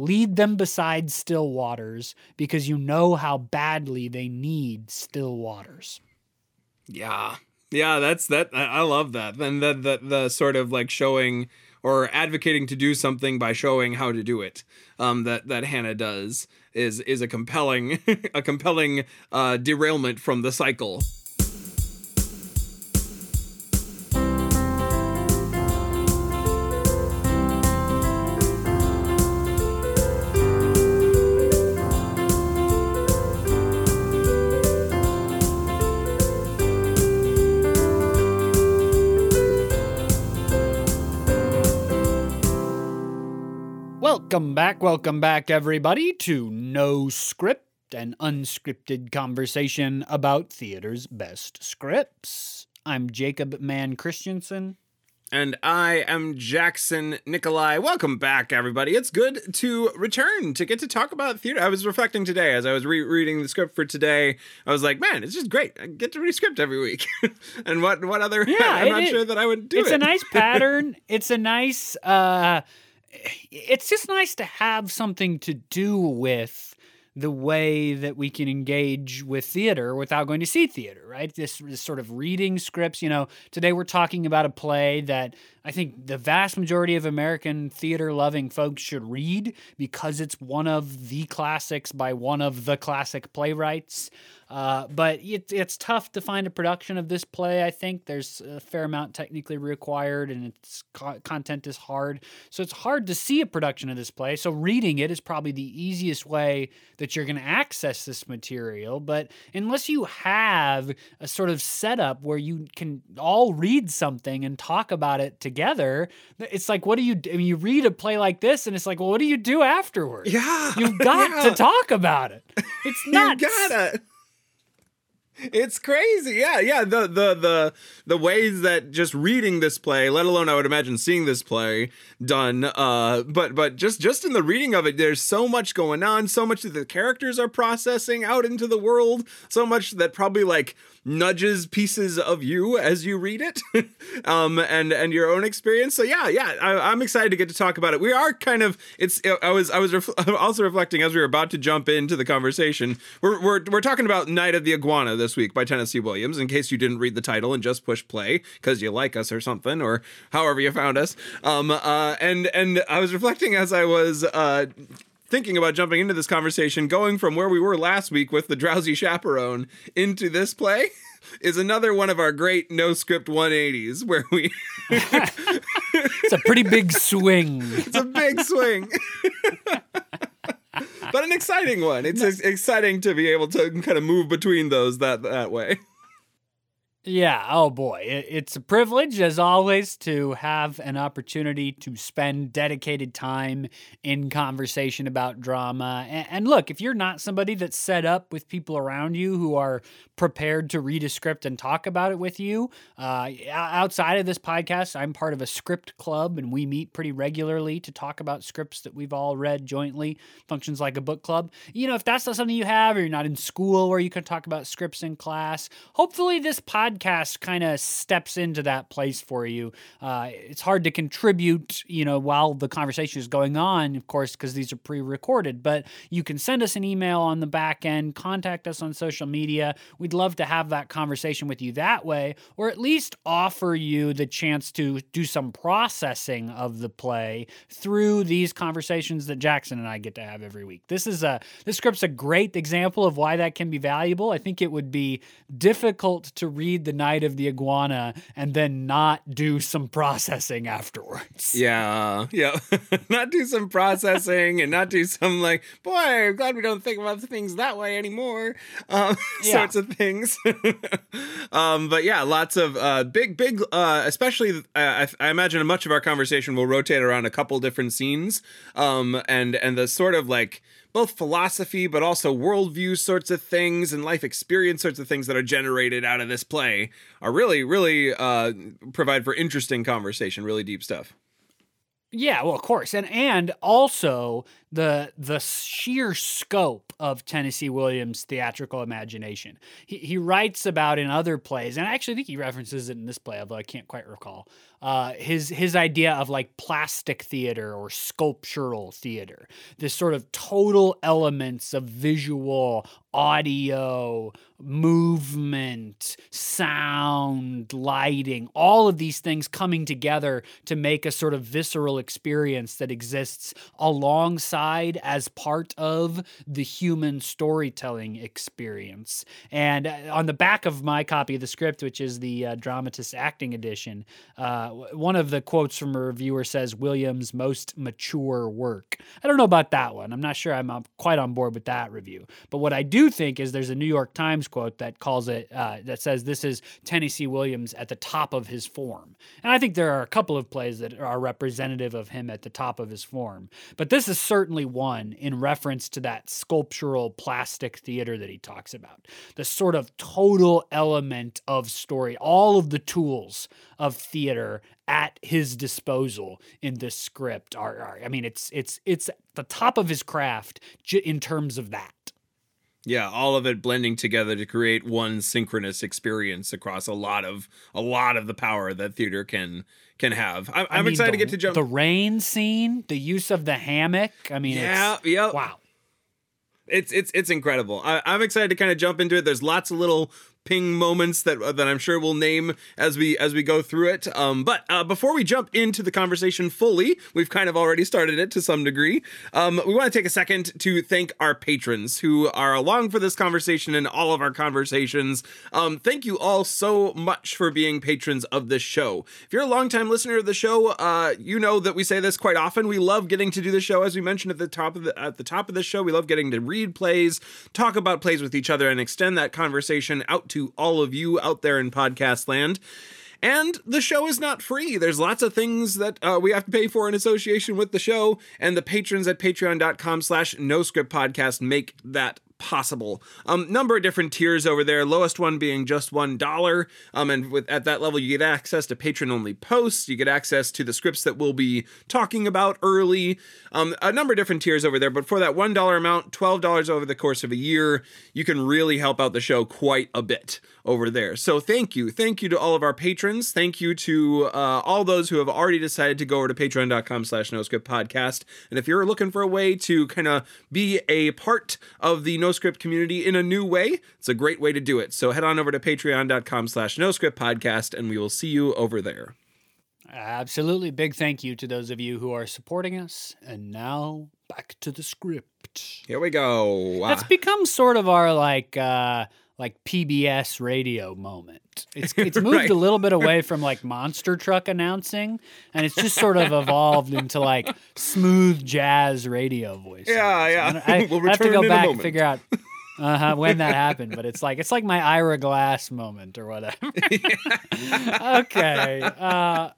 lead them beside still waters because you know how badly they need still waters. Yeah. Yeah, that's that I, love that. Then the, the the sort of like showing or advocating to do something by showing how to do it. Um that that Hannah does is is a compelling a compelling uh derailment from the cycle. Welcome back, welcome back, everybody, to No Script, an unscripted conversation about theater's best scripts. I'm Jacob Mann Christensen. And I am Jackson Nikolai. Welcome back, everybody. It's good to return to get to talk about theater. I was reflecting today as I was rereading the script for today. I was like, man, it's just great. I get to read script every week. and what what other? Yeah, I'm not sure that I would do it's it. a nice pattern. it's a nice uh it's just nice to have something to do with the way that we can engage with theater without going to see theater, right? This, this sort of reading scripts. You know, today we're talking about a play that I think the vast majority of American theater loving folks should read because it's one of the classics by one of the classic playwrights. Uh, but it, it's tough to find a production of this play. I think there's a fair amount technically required, and its co- content is hard. So it's hard to see a production of this play. So reading it is probably the easiest way that you're going to access this material. But unless you have a sort of setup where you can all read something and talk about it together, it's like, what do you? do? I mean, you read a play like this, and it's like, well, what do you do afterwards? Yeah, You've got yeah. to talk about it. It's not. You nuts. gotta. It's crazy. Yeah, yeah. The the the the ways that just reading this play, let alone I would imagine seeing this play done, uh, but but just just in the reading of it, there's so much going on, so much that the characters are processing out into the world, so much that probably like nudges pieces of you as you read it, um, and and your own experience. So yeah, yeah, I, I'm excited to get to talk about it. We are kind of it's. I was I was ref- also reflecting as we were about to jump into the conversation. We're we're we're talking about Night of the Iguana this week by Tennessee Williams. In case you didn't read the title and just push play because you like us or something or however you found us. Um, uh, and and I was reflecting as I was uh thinking about jumping into this conversation, going from where we were last week with the drowsy chaperone into this play is another one of our great no script 180s where we It's a pretty big swing. it's a big swing. but an exciting one. It's ex- exciting to be able to kind of move between those that that way. Yeah. Oh boy. It's a privilege, as always, to have an opportunity to spend dedicated time in conversation about drama. And, look, if you're not somebody that's set up with people around you who are prepared to read a script and talk about it with you, uh, outside of this podcast, I'm part of a script club and we meet pretty regularly to talk about scripts that we've all read jointly. Functions like a book club. You know, if that's not something you have or you're not in school where you can talk about scripts in class, hopefully this podcast kind of steps into that place for you. Uh, it's hard to contribute, you know, while the conversation is going on, of course, because these are pre-recorded. But you can send us an email on the back end, contact us on social media. We'd love to have that conversation with you that way, or at least offer you the chance to do some processing of the play through these conversations that Jackson and I get to have every week. This is a this script's a great example of why that can be valuable. I think it would be difficult to read The Night of the Iguana and then not do some processing afterwards. Yeah, yeah. not do some processing and not do some like, boy, I'm glad we don't think about things that way anymore. Um, Yeah. sorts of things. um, but yeah, lots of uh, big, big. Uh, especially, uh, I, I imagine much of our conversation will rotate around a couple different scenes, um, and and the sort of like both philosophy but also worldview sorts of things and life experience sorts of things that are generated out of this play are really, really uh, provide for interesting conversation, really deep stuff. Yeah, well, of course, and and also the the sheer scope of Tennessee Williams' theatrical imagination. He he writes about in other plays, and I actually think he references it in this play, although I can't quite recall. Uh, his his idea of like plastic theater or sculptural theater, this sort of total elements of visual, audio, movement, sound, lighting, all of these things coming together to make a sort of visceral experience that exists alongside as part of the human storytelling experience. And uh, on the back of my copy of the script, which is the uh, Dramatist Acting Edition, uh, one of the quotes from a reviewer says Williams' most mature work. I don't know about that one. I'm not sure I'm quite on board with that review. But what I do think is there's a New York Times quote that calls it, uh, that says this is Tennessee Williams at the top of his form. And I think there are a couple of plays that are representative of him at the top of his form. But this is certainly one in reference to that sculptural plastic theater that he talks about. The sort of total element of story, all of the tools of theater at his disposal in this script are, I mean it's it's it's the top of his craft in terms of that. Yeah, all of it blending together to create one synchronous experience across a lot of a lot of the power that theater can can have. I'm, I'm mean, excited the, to get to jump. The rain scene, the use of the hammock. I mean, yeah, yeah, wow. It's it's it's incredible. I, I'm excited to kind of jump into it. There's lots of little ping moments that that I'm sure we'll name as we as we go through it. Um, but uh, before we jump into the conversation fully, we've kind of already started it to some degree. Um, we want to take a second to thank our patrons who are along for this conversation and all of our conversations. Um, thank you all so much for being patrons of this show. If you're a longtime listener of the show, uh, you know that we say this quite often. We love getting to do the show, as we mentioned at the top of the at the top of the show. We love getting to read plays, talk about plays with each other, and extend that conversation out to all of you out there in podcast land. And the show is not free. There's lots of things that uh, we have to pay for in association with the show, and the patrons at patreon.com slash no script podcast make that possible. Um, number of different tiers over there. Lowest one being just one dollar. Um, and with at that level, you get access to patron only posts. You get access to the scripts that we'll be talking about early. Um, a number of different tiers over there. But for that one dollar amount, twelve dollars over the course of a year, you can really help out the show quite a bit over there. So thank you, thank you to all of our patrons. Thank you to uh, all those who have already decided to go over to Patreon.com/slash No Podcast. And if you're looking for a way to kind of be a part of the No no script community in a new way, it's a great way to do it. So head on over to patreon.com slash no script podcast and we will see you over there. Absolutely. Big thank you to those of you who are supporting us. And now back to the script. Here we go. That's become sort of our like uh like PBS radio moment. It's it's moved right. a little bit away from like monster truck announcing, and it's just sort of evolved into like smooth jazz radio voice. Yeah, yeah. I, I, we'll I have to go back and figure out uh-huh, when that happened, but it's like it's like my Ira Glass moment or whatever. okay, uh,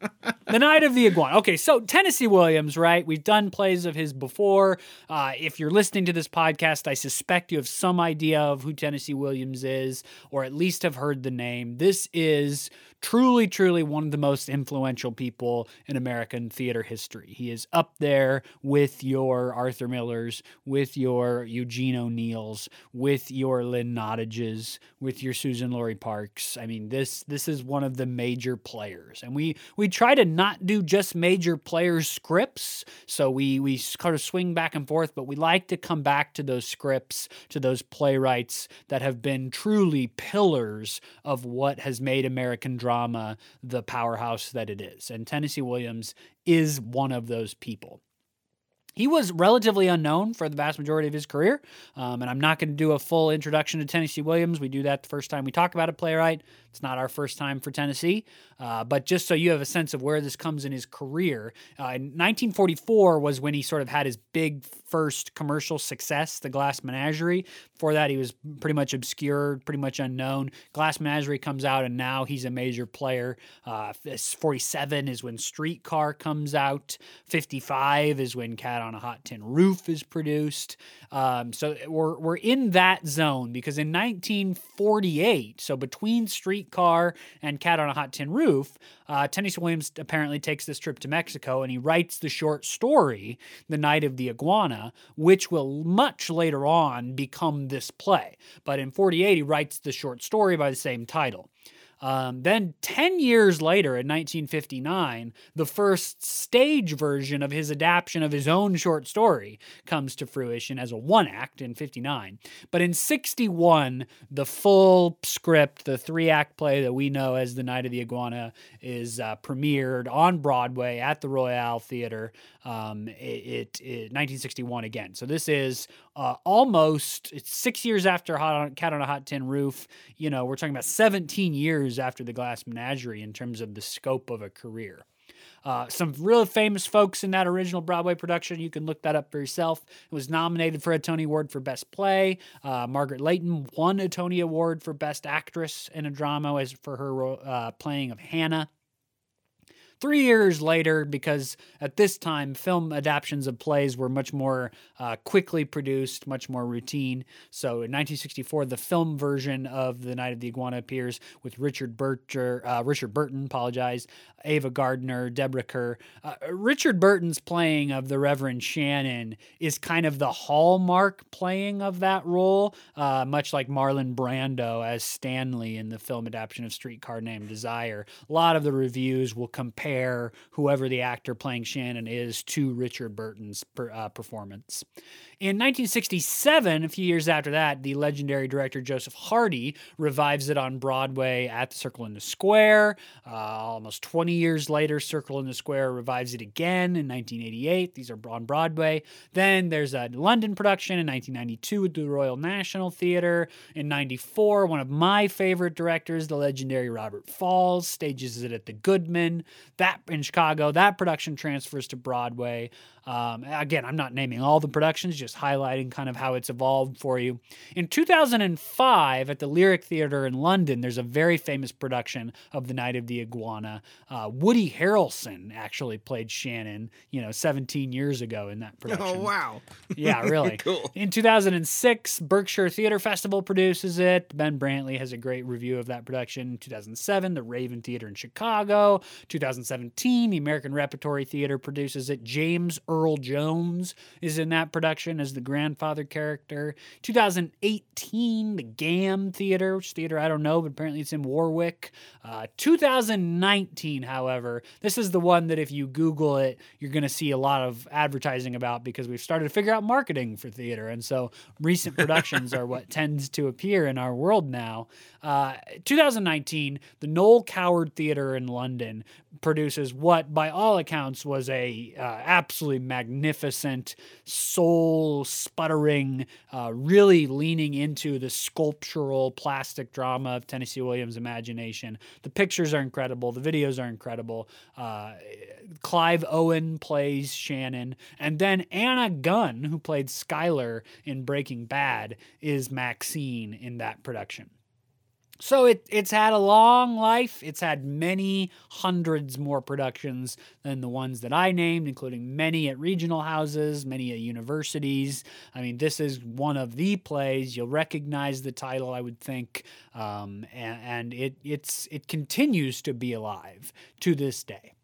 the night of the iguana. Okay, so Tennessee Williams, right? We've done plays of his before. Uh, if you're listening to this podcast, I suspect you have some idea of who Tennessee Williams is, or at least have heard the name. This is truly, truly one of the most influential people in American theater history. He is up there with your Arthur Millers, with your Eugene O'Neills, with your Lynn Nottages, with your Suzan-Lori Parks. I mean, this this is one of the major players, and we we try to not do just major players scripts. So we we kind of swing back and forth, but we like to come back to those scripts, to those playwrights that have been truly pillars of what has made American drama drama the powerhouse that it is. And Tennessee Williams is one of those people. He was relatively unknown for the vast majority of his career, um, and I'm not going to do a full introduction to Tennessee Williams. We do that the first time we talk about a playwright. It's not our first time for Tennessee, uh, but just so you have a sense of where this comes in his career, uh, in 1944 was when he sort of had his big first commercial success, The Glass Menagerie. Before that, he was pretty much obscure, pretty much unknown. Glass Menagerie comes out, and now he's a major player. Uh, 47 is when Streetcar comes out. 55 is when Cat on a Hot Tin Roof is produced. Um, so we're, we're in that zone because in 1948, so between Streetcar and Cat on a Hot Tin Roof, uh, Tennessee Williams apparently takes this trip to Mexico and he writes the short story, The Night of the Iguana, which will much later on become this play. But in 48, he writes the short story by the same title. Um, then 10 years later, in 1959, the first stage version of his adaptation of his own short story comes to fruition as a one act in 59. But in 61, the full script, the three act play that we know as The Night of the Iguana, is uh, premiered on Broadway at the Royale Theater. Um, it, it, it, 1961 again. So this is uh, almost six years after Hot Cat on a Hot Tin Roof. You know, we're talking about 17 years after The Glass Menagerie in terms of the scope of a career. Uh, some real famous folks in that original Broadway production. You can look that up for yourself. It was nominated for a Tony Award for Best Play. Uh, Margaret Leighton won a Tony Award for Best Actress in a Drama as for her uh, playing of Hannah three years later, because at this time, film adaptations of plays were much more uh, quickly produced, much more routine. So in 1964, the film version of The Night of the Iguana appears with Richard Burcher, uh, Richard Burton, apologize, Ava Gardner, Deborah Kerr. Uh, Richard Burton's playing of the Reverend Shannon is kind of the hallmark playing of that role, uh, much like Marlon Brando as Stanley in the film adaptation of Streetcar Named Desire. A lot of the reviews will compare compare whoever the actor playing Shannon is to Richard Burton's per, uh, performance. In 1967, a few years after that, the legendary director Joseph Hardy revives it on Broadway at the Circle in the Square. Uh, almost 20 years later, Circle in the Square revives it again in 1988. These are on Broadway. Then there's a London production in 1992 at the Royal National Theatre. In 94, one of my favorite directors, the legendary Robert Falls, stages it at the Goodman. That in Chicago, that production transfers to Broadway. Um, again, I'm not naming all the productions, just highlighting kind of how it's evolved for you. In 2005, at the Lyric Theatre in London, there's a very famous production of The Night of the Iguana. Uh, Woody Harrelson actually played Shannon, you know, 17 years ago in that oh, production. Oh, wow. Yeah, really. cool. In 2006, Berkshire Theatre Festival produces it. Ben Brantley has a great review of that production. 2007, the Raven Theatre in Chicago. 2017, the American Repertory Theatre produces it. James Earl Jones is in that production as the grandfather character. 2018, the Gamm Theater, which theater I don't know, but apparently it's in Warwick. Uh, 2019, however, this is the one that if you Google it, you're going to see a lot of advertising about because we've started to figure out marketing for theater. And so recent productions are what tends to appear in our world now. Uh, 2019, the Noel Coward Theater in London produces what, by all accounts, was a uh, absolutely magnificent, soul sputtering, uh, really leaning into the sculptural plastic drama of Tennessee Williams' imagination. The pictures are incredible, the videos are incredible. Uh, Clive Owen plays Shannon, and then Anna Gunn, who played Skyler in Breaking Bad, is Maxine in that production. So it, it's had a long life. It's had many hundreds more productions than the ones that I named, including many at regional houses, many at universities. I mean, this is one of the plays. You'll recognize the title, I would think, um, and, and it it's it continues to be alive to this day.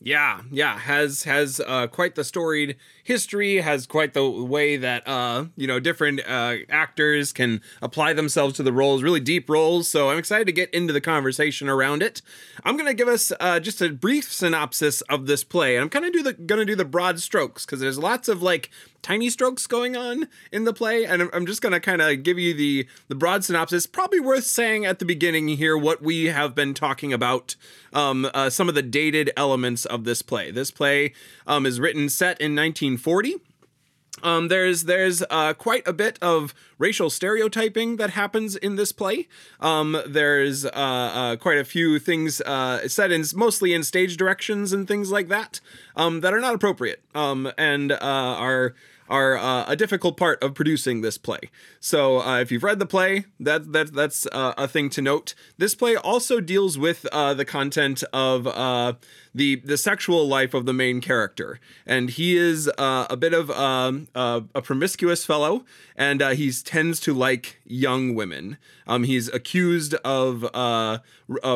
Yeah, yeah, has has uh, quite the storied history, has quite the way that uh, you know different uh, actors can apply themselves to the roles, really deep roles. So I'm excited to get into the conversation around it. I'm gonna give us uh, just a brief synopsis of this play, and I'm kind of do the gonna do the broad strokes because there's lots of like tiny strokes going on in the play and i'm just going to kind of give you the the broad synopsis probably worth saying at the beginning here what we have been talking about um, uh, some of the dated elements of this play this play um, is written set in 1940 um, there's there's uh, quite a bit of racial stereotyping that happens in this play. Um, there's uh, uh, quite a few things uh, said in mostly in stage directions and things like that um, that are not appropriate um, and uh, are are uh, a difficult part of producing this play. So uh, if you've read the play, that, that that's uh, a thing to note. This play also deals with uh, the content of uh, the the sexual life of the main character, and he is uh, a bit of um, a promiscuous fellow, and he tends to like young women. Um, he's accused of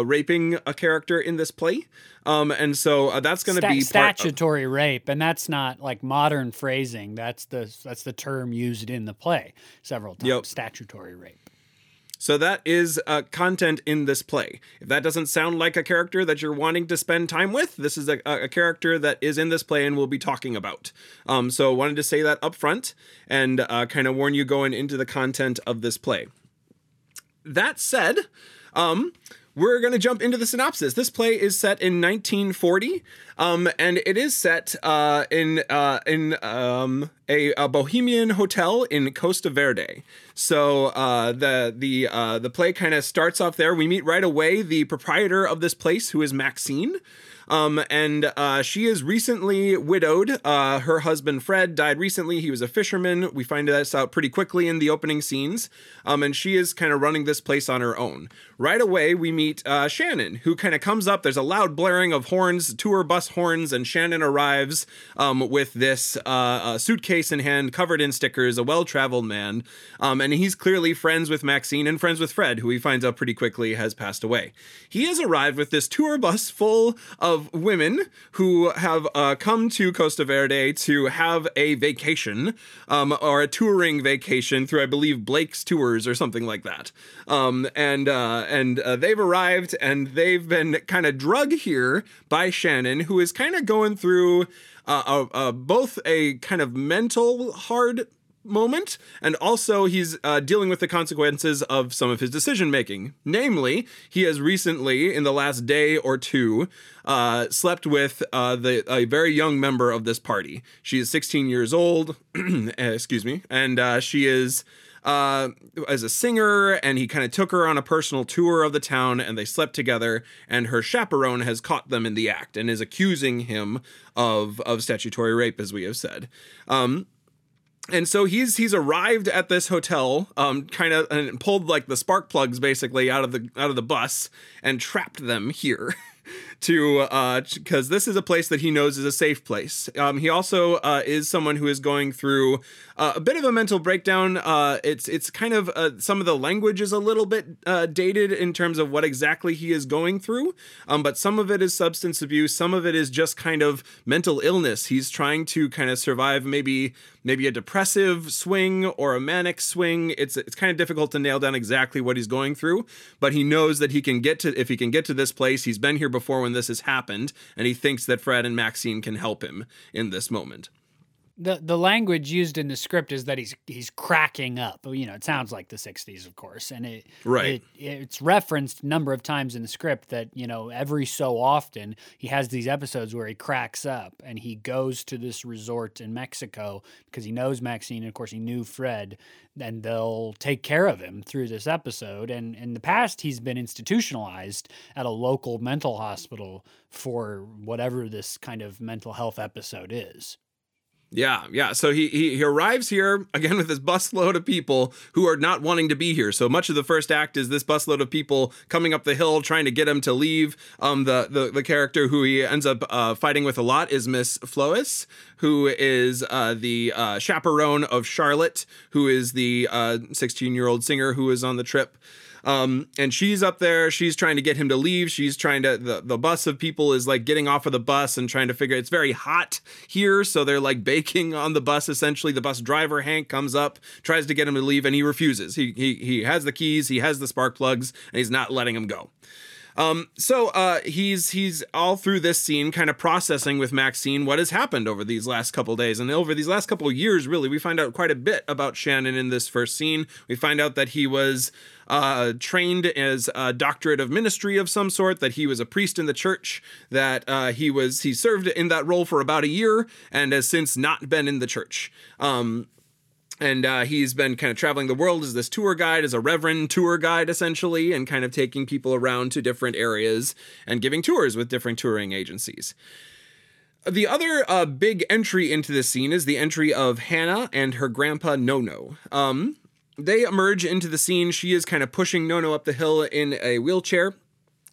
raping a character in this play. Um, and so uh, that's going to be statutory of- rape, and that's not like modern phrasing. That's the that's the term used in the play several times. Yep. Statutory rape. So that is uh, content in this play. If that doesn't sound like a character that you're wanting to spend time with, this is a, a character that is in this play and we'll be talking about. Um, so wanted to say that up front and uh, kind of warn you going into the content of this play. That said, um, we're going to jump into the synopsis. This play is set in 1940, um, and it is set uh, in uh, in um, a, a, bohemian hotel in Costa Verde. So uh, the the uh, the play kind of starts off there. We meet right away the proprietor of this place, who is Maxine. Um, and uh, she is recently widowed. Uh, her husband Fred died recently. He was a fisherman. We find this out pretty quickly in the opening scenes. Um, and she is kind of running this place on her own. Right away, we meet uh, Shannon, who kind of comes up. There's a loud blaring of horns, tour bus horns, and Shannon arrives um, with this uh, suitcase in hand, covered in stickers, a well traveled man. Um, and he's clearly friends with Maxine and friends with Fred, who he finds out pretty quickly has passed away. He has arrived with this tour bus full of of women who have uh, come to Costa Verde to have a vacation um, or a touring vacation through, I believe, Blake's Tours or something like that. Um, and uh, and uh, they've arrived and they've been kind of drug here by Shannon, who is kind of going through. Uh, uh, both a kind of mental hard moment, and also he's uh, dealing with the consequences of some of his decision making. Namely, he has recently, in the last day or two, uh, slept with uh, the a very young member of this party. She is 16 years old, excuse me, and uh, she is uh, as a singer, and he kind of took her on a personal tour of the town, and they slept together. And her chaperone has caught them in the act and is accusing him of of statutory rape, as we have said. Um, and so he's he's arrived at this hotel um kind of and pulled like the spark plugs basically out of the out of the bus and trapped them here to uh because this is a place that he knows is a safe place. Um he also uh is someone who is going through uh, a bit of a mental breakdown. Uh it's it's kind of uh, some of the language is a little bit uh dated in terms of what exactly he is going through. Um but some of it is substance abuse. Some of it is just kind of mental illness. He's trying to kind of survive maybe maybe a depressive swing or a manic swing. It's it's kind of difficult to nail down exactly what he's going through but he knows that he can get to if he can get to this place he's been here before when this has happened, and he thinks that Fred and Maxine can help him in this moment the the language used in the script is that he's he's cracking up. You know, it sounds like the '60s, of course, and it right. It, it's referenced a number of times in the script that you know every so often he has these episodes where he cracks up and he goes to this resort in Mexico because he knows Maxine, and of course he knew Fred, and they'll take care of him through this episode. And in the past, he's been institutionalized at a local mental hospital for whatever this kind of mental health episode is. Yeah, yeah. So he, he he arrives here again with this busload of people who are not wanting to be here. So much of the first act is this busload of people coming up the hill trying to get him to leave. Um, the the, the character who he ends up uh, fighting with a lot is Miss Fellowes, who is uh, the uh, chaperone of Charlotte, who is the 16 uh, year old singer who is on the trip. Um, and she's up there. She's trying to get him to leave. She's trying to the the bus of people is like getting off of the bus and trying to figure. It's very hot here, so they're like baking on the bus. Essentially, the bus driver Hank comes up, tries to get him to leave, and he refuses. He he he has the keys. He has the spark plugs, and he's not letting him go. Um, so uh, he's he's all through this scene, kind of processing with Maxine what has happened over these last couple days, and over these last couple years, really, we find out quite a bit about Shannon in this first scene. We find out that he was uh, trained as a doctorate of ministry of some sort, that he was a priest in the church, that uh, he was he served in that role for about a year, and has since not been in the church. Um, and uh, he's been kind of traveling the world as this tour guide, as a reverend tour guide, essentially, and kind of taking people around to different areas and giving tours with different touring agencies. The other uh, big entry into this scene is the entry of Hannah and her grandpa Nono. Um, they emerge into the scene. She is kind of pushing Nono up the hill in a wheelchair.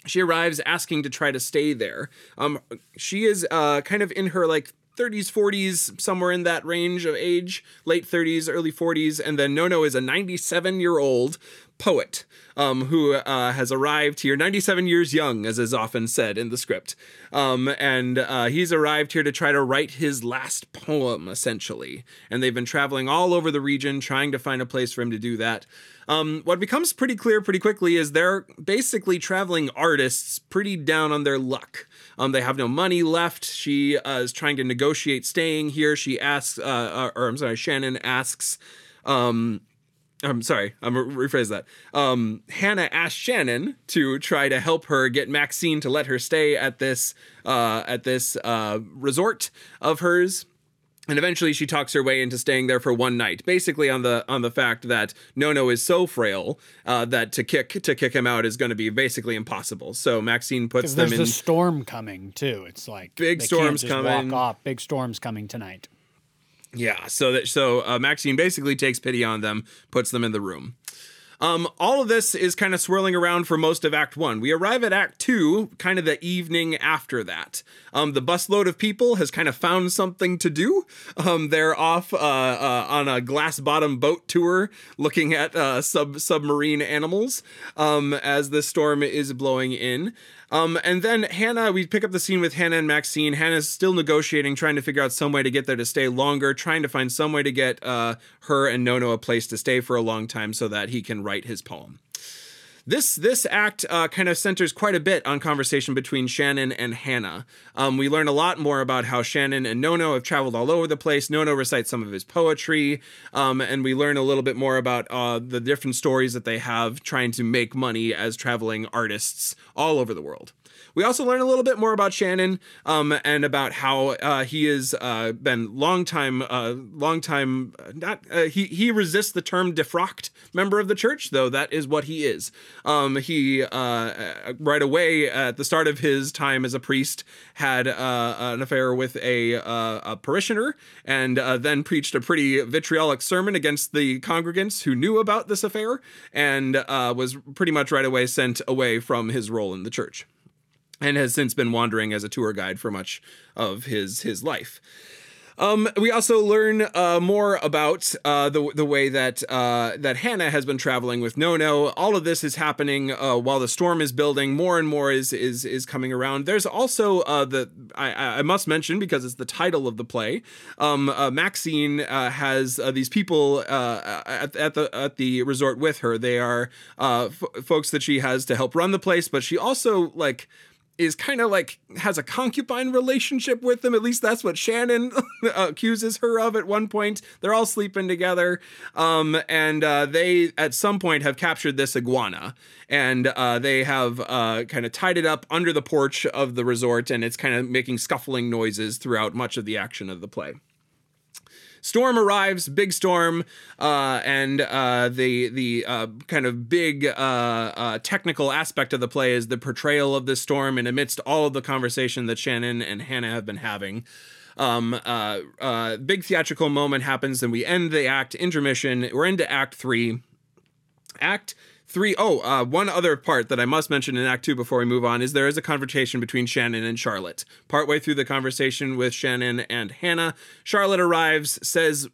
She arrives asking to try to stay there. Um, she is uh, kind of in her like 30s, 40s, somewhere in that range of age, late 30s, early 40s. And then Nono is a 97 year old poet um, who uh, has arrived here 97 years young, as is often said in the script. Um, and uh, he's arrived here to try to write his last poem, essentially. And they've been traveling all over the region trying to find a place for him to do that. Um, what becomes pretty clear pretty quickly is they're basically traveling artists pretty down on their luck. Um, they have no money left. She uh, is trying to negotiate staying here. She asks, uh, uh or I'm sorry, Shannon asks, um, I'm sorry, I'm gonna rephrase that. Um, Hannah asked Shannon to try to help her get Maxine to let her stay at this uh, at this uh, resort of hers and eventually she talks her way into staying there for one night basically on the on the fact that nono is so frail uh, that to kick to kick him out is going to be basically impossible. So maxine puts them there's in a storm coming too. It's like Big storms coming. walk off. Big storms coming tonight. Yeah so that so uh, maxine basically takes pity on them puts them in the room um, all of this is kind of swirling around for most of Act One. We arrive at Act Two, kind of the evening after that. Um, the busload of people has kind of found something to do. Um, they're off uh, uh, on a glass bottom boat tour, looking at uh, sub submarine animals um, as the storm is blowing in. Um, and then Hannah, we pick up the scene with Hannah and Maxine. Hannah's still negotiating, trying to figure out some way to get there to stay longer, trying to find some way to get uh, her and Nono a place to stay for a long time so that he can write his poem. This this act uh, kind of centers quite a bit on conversation between Shannon and Hannah. Um, we learn a lot more about how Shannon and Nono have traveled all over the place. Nono recites some of his poetry, um, and we learn a little bit more about uh, the different stories that they have trying to make money as traveling artists all over the world. We also learn a little bit more about Shannon um, and about how uh, he has uh, been long time, uh, long time. Not uh, he he resists the term defrocked member of the church, though that is what he is. Um, he uh, right away at the start of his time as a priest had uh, an affair with a, a parishioner, and then preached a pretty vitriolic sermon against the congregants who knew about this affair, and was pretty much right away sent away from his role in the church and has since been wandering as a tour guide for much of his his life. Um, we also learn uh, more about uh, the the way that uh, that Hannah has been traveling with Nono. All of this is happening uh, while the storm is building. More and more is is is coming around. There's also uh, the I, I must mention because it's the title of the play. Um, uh, Maxine has these people at, at the at the resort with her. They are f- folks that she has to help run the place, but she also like is kind of like has a concubine relationship with them. At least that's what Shannon accuses her of at one point. They're all sleeping together. Um, and uh, they, at some point, have captured this iguana. And uh, they have uh, kind of tied it up under the porch of the resort. And it's kind of making scuffling noises throughout much of the action of the play. Storm arrives, big storm, uh, and uh, the the uh, kind of big uh, uh, technical aspect of the play is the portrayal of this storm, and amidst all of the conversation that Shannon and Hannah have been having. Um, uh, big theatrical moment happens, and we end the act intermission. We're into Act Three. Act Three, oh, uh, one other part that I must mention in Act Two before we move on is there is a conversation between Shannon and Charlotte. Partway through the conversation with Shannon and Hannah, Charlotte arrives, says,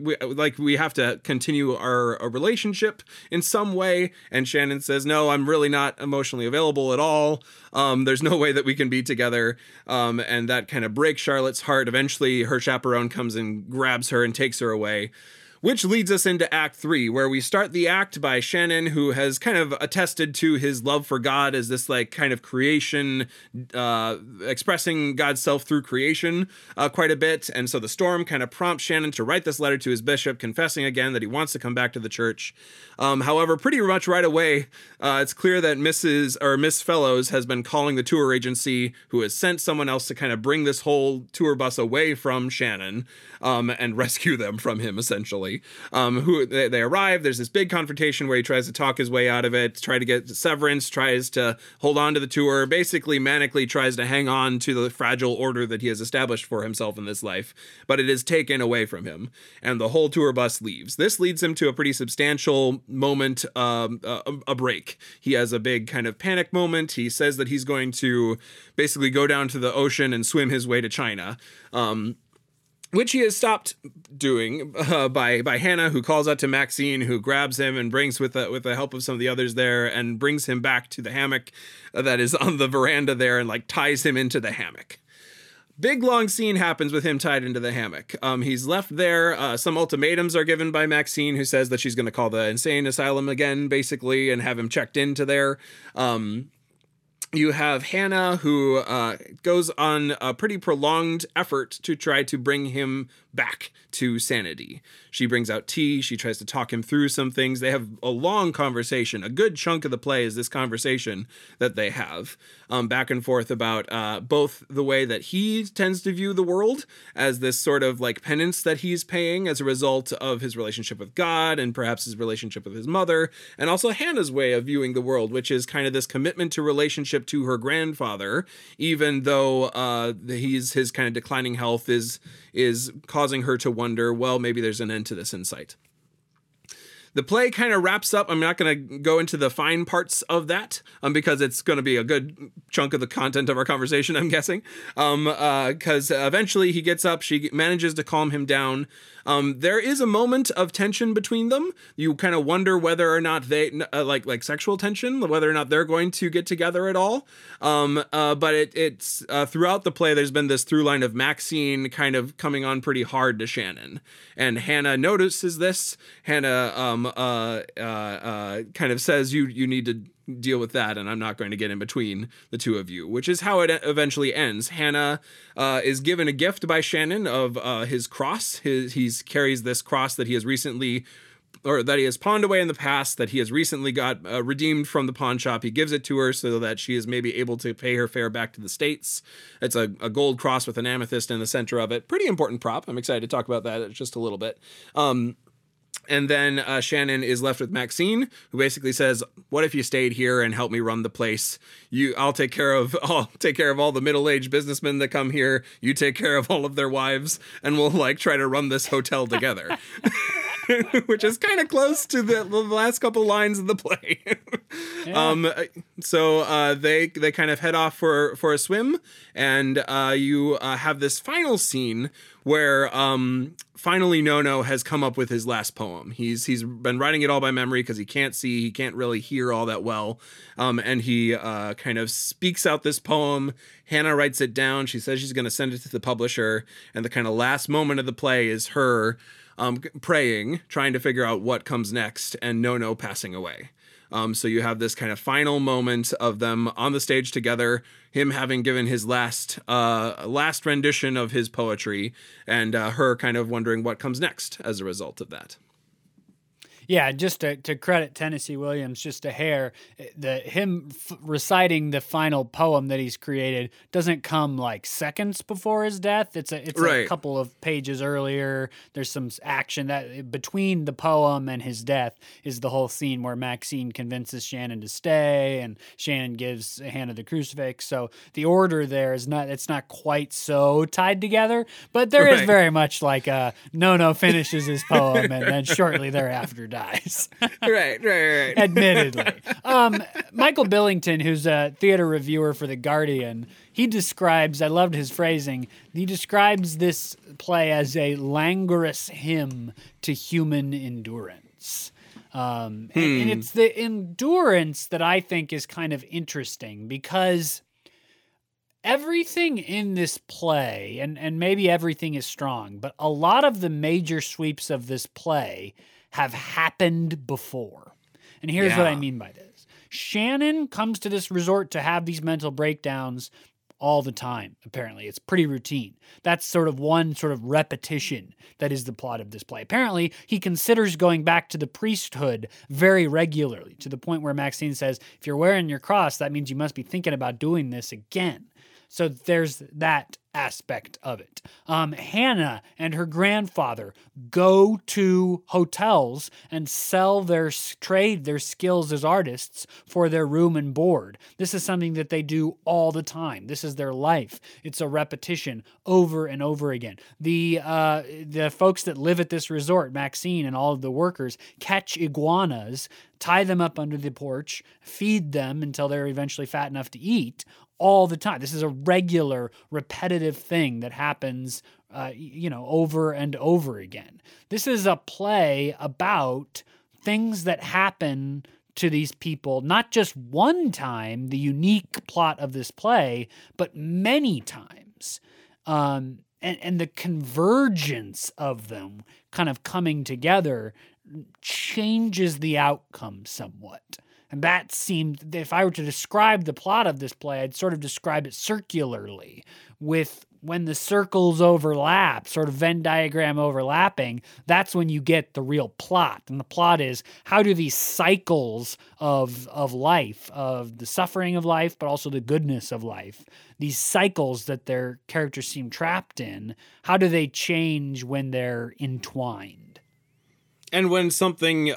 we, like, we have to continue our, our relationship in some way. And Shannon says, no, I'm really not emotionally available at all. Um, there's no way that we can be together. Um, and that kind of breaks Charlotte's heart. Eventually, her chaperone comes and grabs her and takes her away. Which leads us into Act Three, where we start the act by Shannon, who has kind of attested to his love for God as this like kind of creation, uh, expressing God's self through creation uh, quite a bit. And so the storm kind of prompts Shannon to write this letter to his bishop, confessing again that he wants to come back to the church. Um, however, pretty much right away, uh, it's clear that Mrs. or Miss Fellowes has been calling the tour agency, who has sent someone else to kind of bring this whole tour bus away from Shannon um, and rescue them from him, essentially. Um, who they, they, arrive. There's this big confrontation where he tries to talk his way out of it, try to get severance, tries to hold on to the tour, basically manically tries to hang on to the fragile order that he has established for himself in this life, but it is taken away from him, and the whole tour bus leaves. This leads him to a pretty substantial moment, um, a, a break. He has a big kind of panic moment. He says that he's going to basically go down to the ocean and swim his way to China. Um, which he has stopped doing uh, by by Hannah, who calls out to Maxine, who grabs him and brings with the, with the help of some of the others there, and brings him back to the hammock that is on the veranda there, and like ties him into the hammock. Big long scene happens with him tied into the hammock. Um, he's left there. Uh, some ultimatums are given by Maxine, who says that she's going to call the insane asylum again, basically, and have him checked into there. Um, you have Hannah, who uh, goes on a pretty prolonged effort to try to bring him back to sanity. She brings out tea. She tries to talk him through some things. They have a long conversation. A good chunk of the play is this conversation that they have um, back and forth about uh, both the way that he tends to view the world as this sort of like penance that he's paying as a result of his relationship with God and perhaps his relationship with his mother, and also Hannah's way of viewing the world, which is kind of this commitment to relationship to her grandfather, even though uh, he's his kind of declining health is is causing her to wonder, well, maybe there's an end to this insight. The play kind of wraps up. I'm not going to go into the fine parts of that um, because it's going to be a good chunk of the content of our conversation, I'm guessing. Because um, uh, eventually he gets up, she manages to calm him down. Um, there is a moment of tension between them. You kind of wonder whether or not they uh, like like sexual tension, whether or not they're going to get together at all. Um, uh, but it, it's uh, throughout the play. There's been this through line of Maxine kind of coming on pretty hard to Shannon, and Hannah notices this. Hannah um, uh, uh, uh, kind of says you you need to deal with that and i'm not going to get in between the two of you which is how it eventually ends. Hannah uh, is given a gift by shannon of uh, his cross. His he carries this cross that he has recently or that he has pawned away in the past that he has recently got uh, redeemed from the pawn shop. He gives it to her so that she is maybe able to pay her fare back to the states. It's a, a gold cross with an amethyst in the center of it. Pretty important prop. I'm excited to talk about that just a little bit. Um, and then uh, Shannon is left with Maxine, who basically says, "What if you stayed here and helped me run the place? You, I'll take care of, I'll take care of all the middle-aged businessmen that come here. You take care of all of their wives, and we'll like try to run this hotel together." Which is kind of close to the, the, last couple lines of the play. yeah. Um, so uh, they they kind of head off for for a swim, and uh, you uh, have this final scene where um, finally Nono has come up with his last poem. He's he's been writing it all by memory because he can't see, he can't really hear all that well, um, and he uh, kind of speaks out this poem. Hannah writes it down. She says she's going to send it to the publisher, and the kind of last moment of the play is her um, praying, trying to figure out what comes next, and Nono passing away. Um, so you have this kind of final moment of them on the stage together, him having given his last uh, last rendition of his poetry, and uh, her kind of wondering what comes next as a result of that yeah, just to, to credit Tennessee Williams just a hair, eh, the him f- reciting the final poem that he's created doesn't come like seconds before his death. It's a it's right. a couple of pages earlier. There's some action that eh, between the poem and his death is the whole scene where Maxine convinces Shannon to stay and Shannon gives Hannah the crucifix. So the order there is not it's not quite so tied together, but there right. is very much like a Nono finishes his poem and then shortly thereafter dies. right, right, right. Admittedly. Um, Michael Billington, who's a theater reviewer for The Guardian, he describes, I loved his phrasing, he describes this play as a languorous hymn to human endurance. Um, hmm. and, and it's the endurance that I think is kind of interesting because everything in this play, and, and maybe everything is strong, but a lot of the major sweeps of this play have happened before. And here's yeah. what I mean by this Shannon comes to this resort to have these mental breakdowns all the time, apparently. It's pretty routine. That's sort of one sort of repetition that is the plot of this play. Apparently, he considers going back to the priesthood very regularly, to the point where Maxine says, if you're wearing your cross, that means you must be thinking about doing this again. So there's that aspect of it. Um, Hannah and her grandfather go to hotels and sell their trade their skills as artists for their room and board. This is something that they do all the time. This is their life. It's a repetition over and over again. The uh, the folks that live at this resort, Maxine and all of the workers, catch iguanas, tie them up under the porch, feed them until they're eventually fat enough to eat all the time. This is a regular, repetitive repetitive thing that happens, uh, you know, over and over again. This is a play about things that happen to these people, not just one time, the unique plot of this play, but many times. Um, and, and the convergence of them kind of coming together changes the outcome somewhat. And that seemed, if I were to describe the plot of this play, I'd sort of describe it circularly with when the circles overlap, sort of Venn diagram overlapping, that's when you get the real plot. And the plot is how do these cycles of of life, of the suffering of life, but also the goodness of life, these cycles that their characters seem trapped in, how do they change when they're entwined? And when something uh,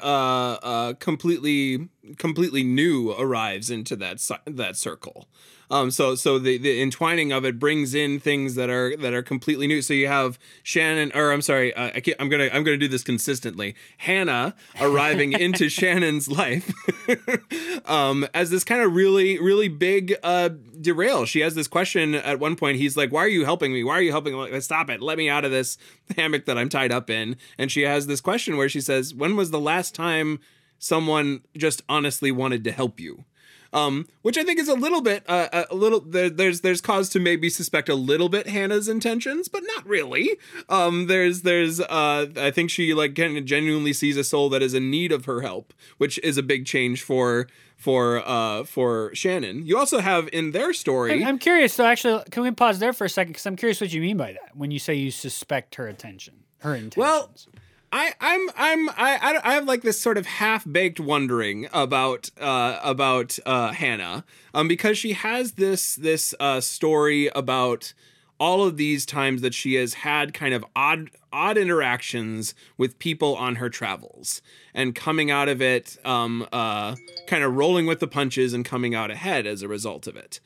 uh, completely completely new arrives into that that circle. Um, so so the, the entwining of it brings in things that are that are completely new. So you have Shannon, or I'm sorry, uh, I am gonna I'm gonna do this consistently. Hannah arriving into Shannon's life um, as this kind of really really big uh, derail. She has this question at one point. He's like, "Why are you helping me? Why are you helping? me? Stop it! Let me out of this hammock that I'm tied up in." And she has this question where she says, "When was the last time?" someone just honestly wanted to help you um, which I think is a little bit, uh, a little. There, there's there's cause to maybe suspect a little bit Hannah's intentions, but not really. Um, there's there's uh, I think she like genuinely sees a soul that is in need of her help, which is a big change for for uh for Shannon. You also have in their story. I'm curious. So actually, can we pause there for a second? Because I'm curious what you mean by that when you say you suspect her attention, her intentions. Well, I, I'm I'm I, I have like this sort of half baked wondering about uh, about uh, Hannah um, because she has this this uh, story about all of these times that she has had kind of odd odd interactions with people on her travels and coming out of it um, uh, kind of rolling with the punches and coming out ahead as a result of it.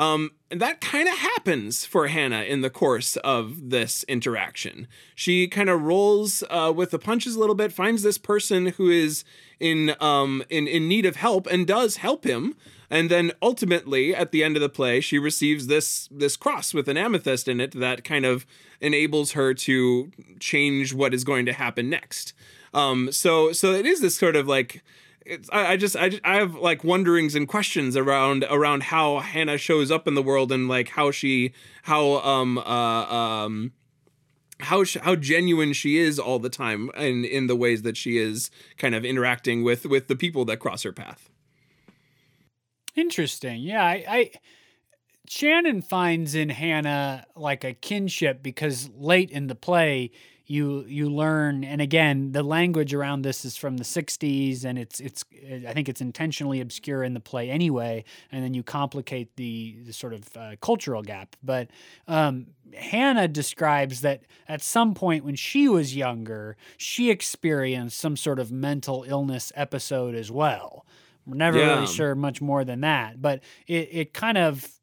Um, and that kind of happens for Hannah in the course of this interaction. She kind of rolls uh, with the punches a little bit, finds this person who is in um, in in need of help, and does help him. And then ultimately, at the end of the play, she receives this this cross with an amethyst in it that kind of enables her to change what is going to happen next. Um, so so it is this sort of like I, I just I, I have like wonderings and questions around around how Hannah shows up in the world and like how she how um uh um how how genuine she is all the time and in the ways that she is kind of interacting with with the people that cross her path. Interesting. Yeah, I, I Shannon finds in Hannah like a kinship because late in the play you you learn and again the language around this is from the 60s and it's it's i think it's intentionally obscure in the play anyway and then you complicate the, the sort of uh, cultural gap but um, hannah describes that at some point when she was younger she experienced some sort of mental illness episode as well we're never yeah. really sure much more than that but it, it kind of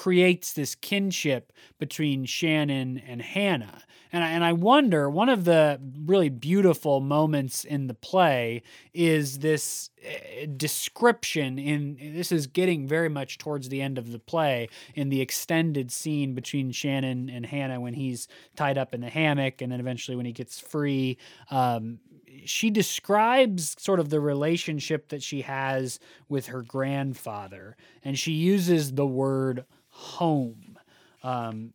creates this kinship between Shannon and Hannah. And I, and I wonder, one of the really beautiful moments in the play is this eh, description in this is getting very much towards the end of the play in the extended scene between Shannon and Hannah when he's tied up in the hammock and then eventually when he gets free. Um, she describes sort of the relationship that she has with her grandfather, and she uses the word home. Um,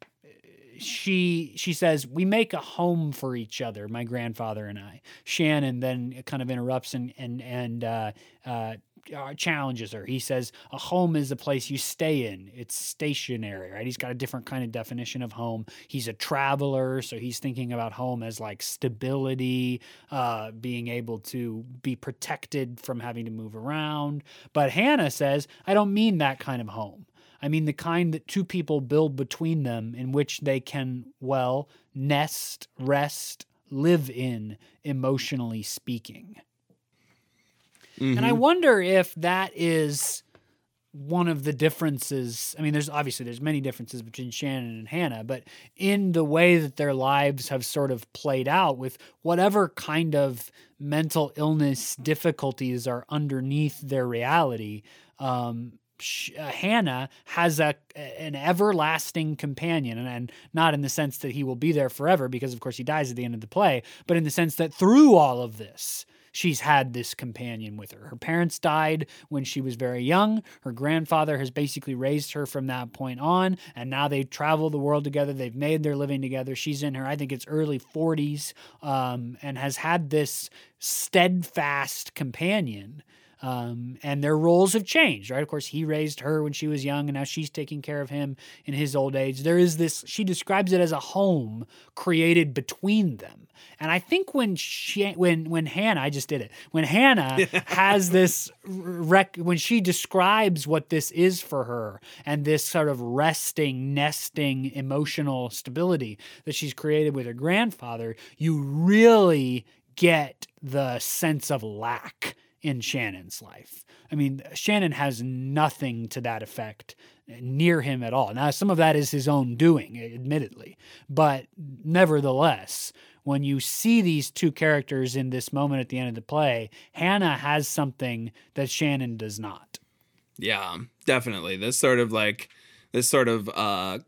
she she says we make a home for each other my grandfather and i. Shannon then kind of interrupts and and and uh, uh, uh, challenges her. He says a home is a place you stay in. It's stationary right? He's got a different kind of definition of home. He's a traveler so he's thinking about home as like stability uh, being able to be protected from having to move around. But hannah says i don't mean that kind of home I mean the kind that two people build between them in which they can, well, nest, rest, live in, emotionally speaking. Mm-hmm. And I mm-hmm. wonder if that is one of the differences. I mean, there's obviously there's many differences between Shannon and Hannah, but in the way that their lives have sort of played out with whatever kind of mental illness difficulties are underneath their reality, um, Hannah has a an everlasting companion, and, and not in the sense that he will be there forever, because of course he dies at the end of the play, but in the sense that through all of this, she's had this companion with her. Her parents died when she was very young. Her grandfather has basically raised her from that point on, and now they travel the world together. They've made their living together. She's in her, I think it's early 40s, um, and has had this steadfast companion um, and their roles have changed, right? Of course, he raised her when she was young, and now she's taking care of him in his old age. There is this, she describes it as a home created between them. And I think when she, when when Hannah, I just did it. When Hannah has this rec, when she describes what this is for her and this sort of resting, nesting, emotional stability that she's created with her grandfather, you really get the sense of lack in Shannon's life. I mean, Shannon has nothing to that effect near him at all. Now, some of that is his own doing, admittedly, but nevertheless, when you see these two characters in this moment at the end of the play, Hannah has something that Shannon does not. Yeah, definitely. This sort of like this sort of uh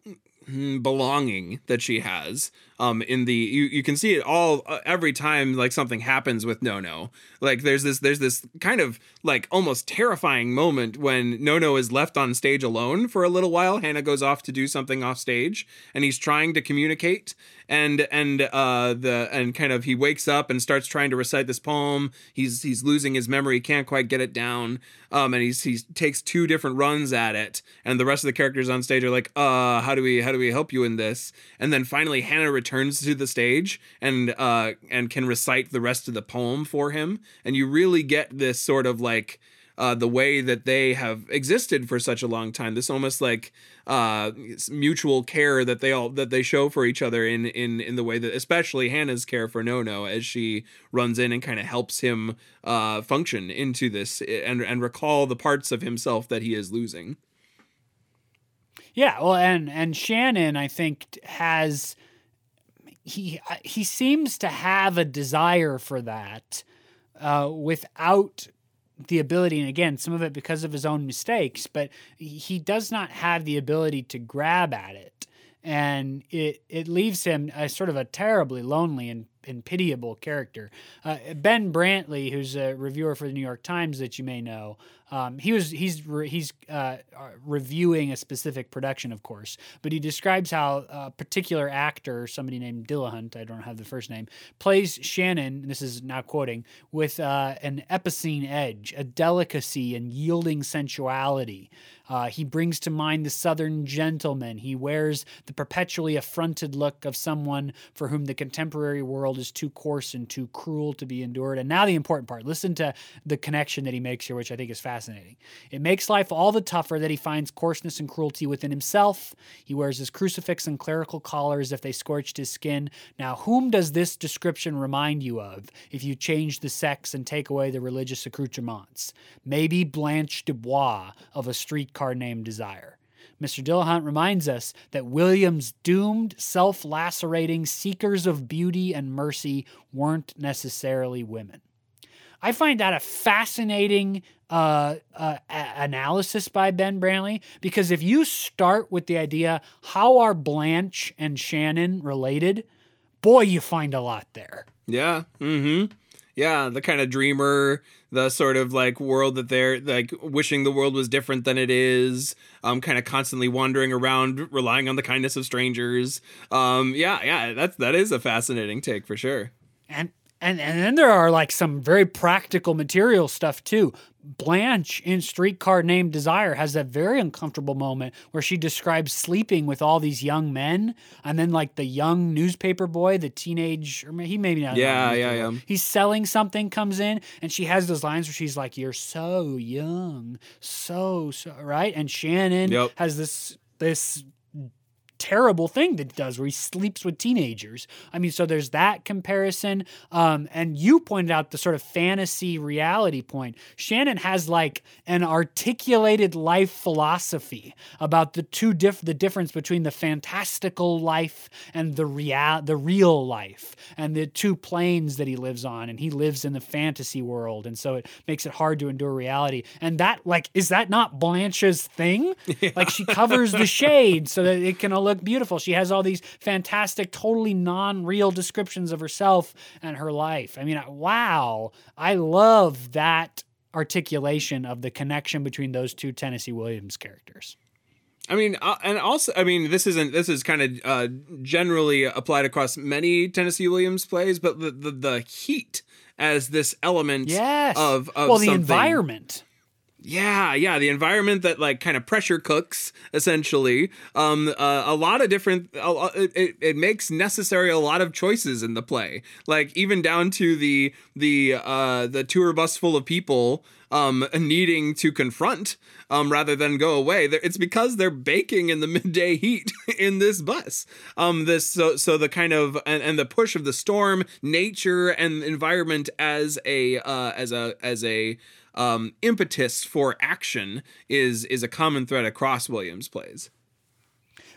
hmm, belonging that she has um in the you, you can see it all uh, every time like something happens with Nono Like there's this there's this kind of like almost terrifying moment when Nono is left on stage alone for a little while. Hannah goes off to do something off stage and he's trying to communicate and and uh the and kind of he wakes up and starts trying to recite this poem. He's he's losing his memory, can't quite get it down. Um and he's he takes two different runs at it and the rest of the characters on stage are like, "Uh, how do we how do we help you in this?" And then finally Hannah returns to the stage and uh and can recite the rest of the poem for him and you really get this sort of like uh, the way that they have existed for such a long time. This almost like uh, mutual care that they all that they show for each other in in in the way that especially Hannah's care for Nono as she runs in and kind of helps him uh, function into this and and recall the parts of himself that he is losing. Yeah, well, and and Shannon, I think, has he he seems to have a desire for that uh, without the ability, and again, some of it because of his own mistakes, but he does not have the ability to grab at it, and it it leaves him a sort of a terribly lonely and and pitiable character. Uh, ben Brantley, who's a reviewer for the New York Times that you may know, um, he was he's re, he's uh, reviewing a specific production, of course, but he describes how a particular actor, somebody named Dillahunt, I don't have the first name, plays Shannon. this is now quoting with uh, an epicene edge, a delicacy and yielding sensuality. Uh, he brings to mind the Southern gentleman. He wears the perpetually affronted look of someone for whom the contemporary world is too coarse and too cruel to be endured. And now the important part listen to the connection that he makes here, which I think is fascinating fascinating. It makes life all the tougher that he finds coarseness and cruelty within himself. He wears his crucifix and clerical collar as if they scorched his skin. Now, whom does this description remind you of if you change the sex and take away the religious accoutrements? Maybe Blanche Dubois of A Streetcar Named Desire. Mr. Dillahunt reminds us that William's doomed, self lacerating seekers of beauty and mercy weren't necessarily women. I find that a fascinating uh, uh, a- analysis by Ben Brantley because if you start with the idea, how are Blanche and Shannon related? Boy, you find a lot there. Yeah. Mm hmm. Yeah. The kind of dreamer, the sort of like world that they're like wishing the world was different than it is. Um, kind of constantly wandering around, relying on the kindness of strangers. Um, yeah, yeah, that's that is a fascinating take for sure. And and and then there are like some very practical material stuff too. Blanche in Streetcar Named Desire has that very uncomfortable moment where she describes sleeping with all these young men, and then like the young newspaper boy, the teenage, or he maybe not. Yeah, yeah, yeah. He's selling something, comes in, and she has those lines where she's like, "You're so young, so so right," and Shannon yep. has this this terrible thing that he does where he sleeps with teenagers. I mean, so there's that comparison. Um, and you pointed out the sort of fantasy reality point. Shannon has like an articulated life philosophy about the two diff the difference between the fantastical life and the real the real life and the two planes that he lives on. And he lives in the fantasy world. And so it makes it hard to endure reality. And that like is that not Blanche's thing? Yeah. Like she covers the shade so that it can look beautiful. She has all these fantastic, totally non-real descriptions of herself and her life. I mean, wow, I love that articulation of the connection between those two Tennessee Williams characters. I mean, uh, and also, I mean, this isn't this is kind of uh, generally applied across many Tennessee Williams plays, but the the, the heat as this element yes. of, of well, the environment yeah, yeah, the environment that like kind of pressure cooks essentially. Um, uh, a lot of different. It, it makes necessary a lot of choices in the play, like even down to the the uh, the tour bus full of people um, needing to confront um, rather than go away. It's because they're baking in the midday heat in this bus. Um, this so so the kind of and, and the push of the storm, nature, and environment as a uh, as a as a um, impetus for action is is a common thread across Williams' plays.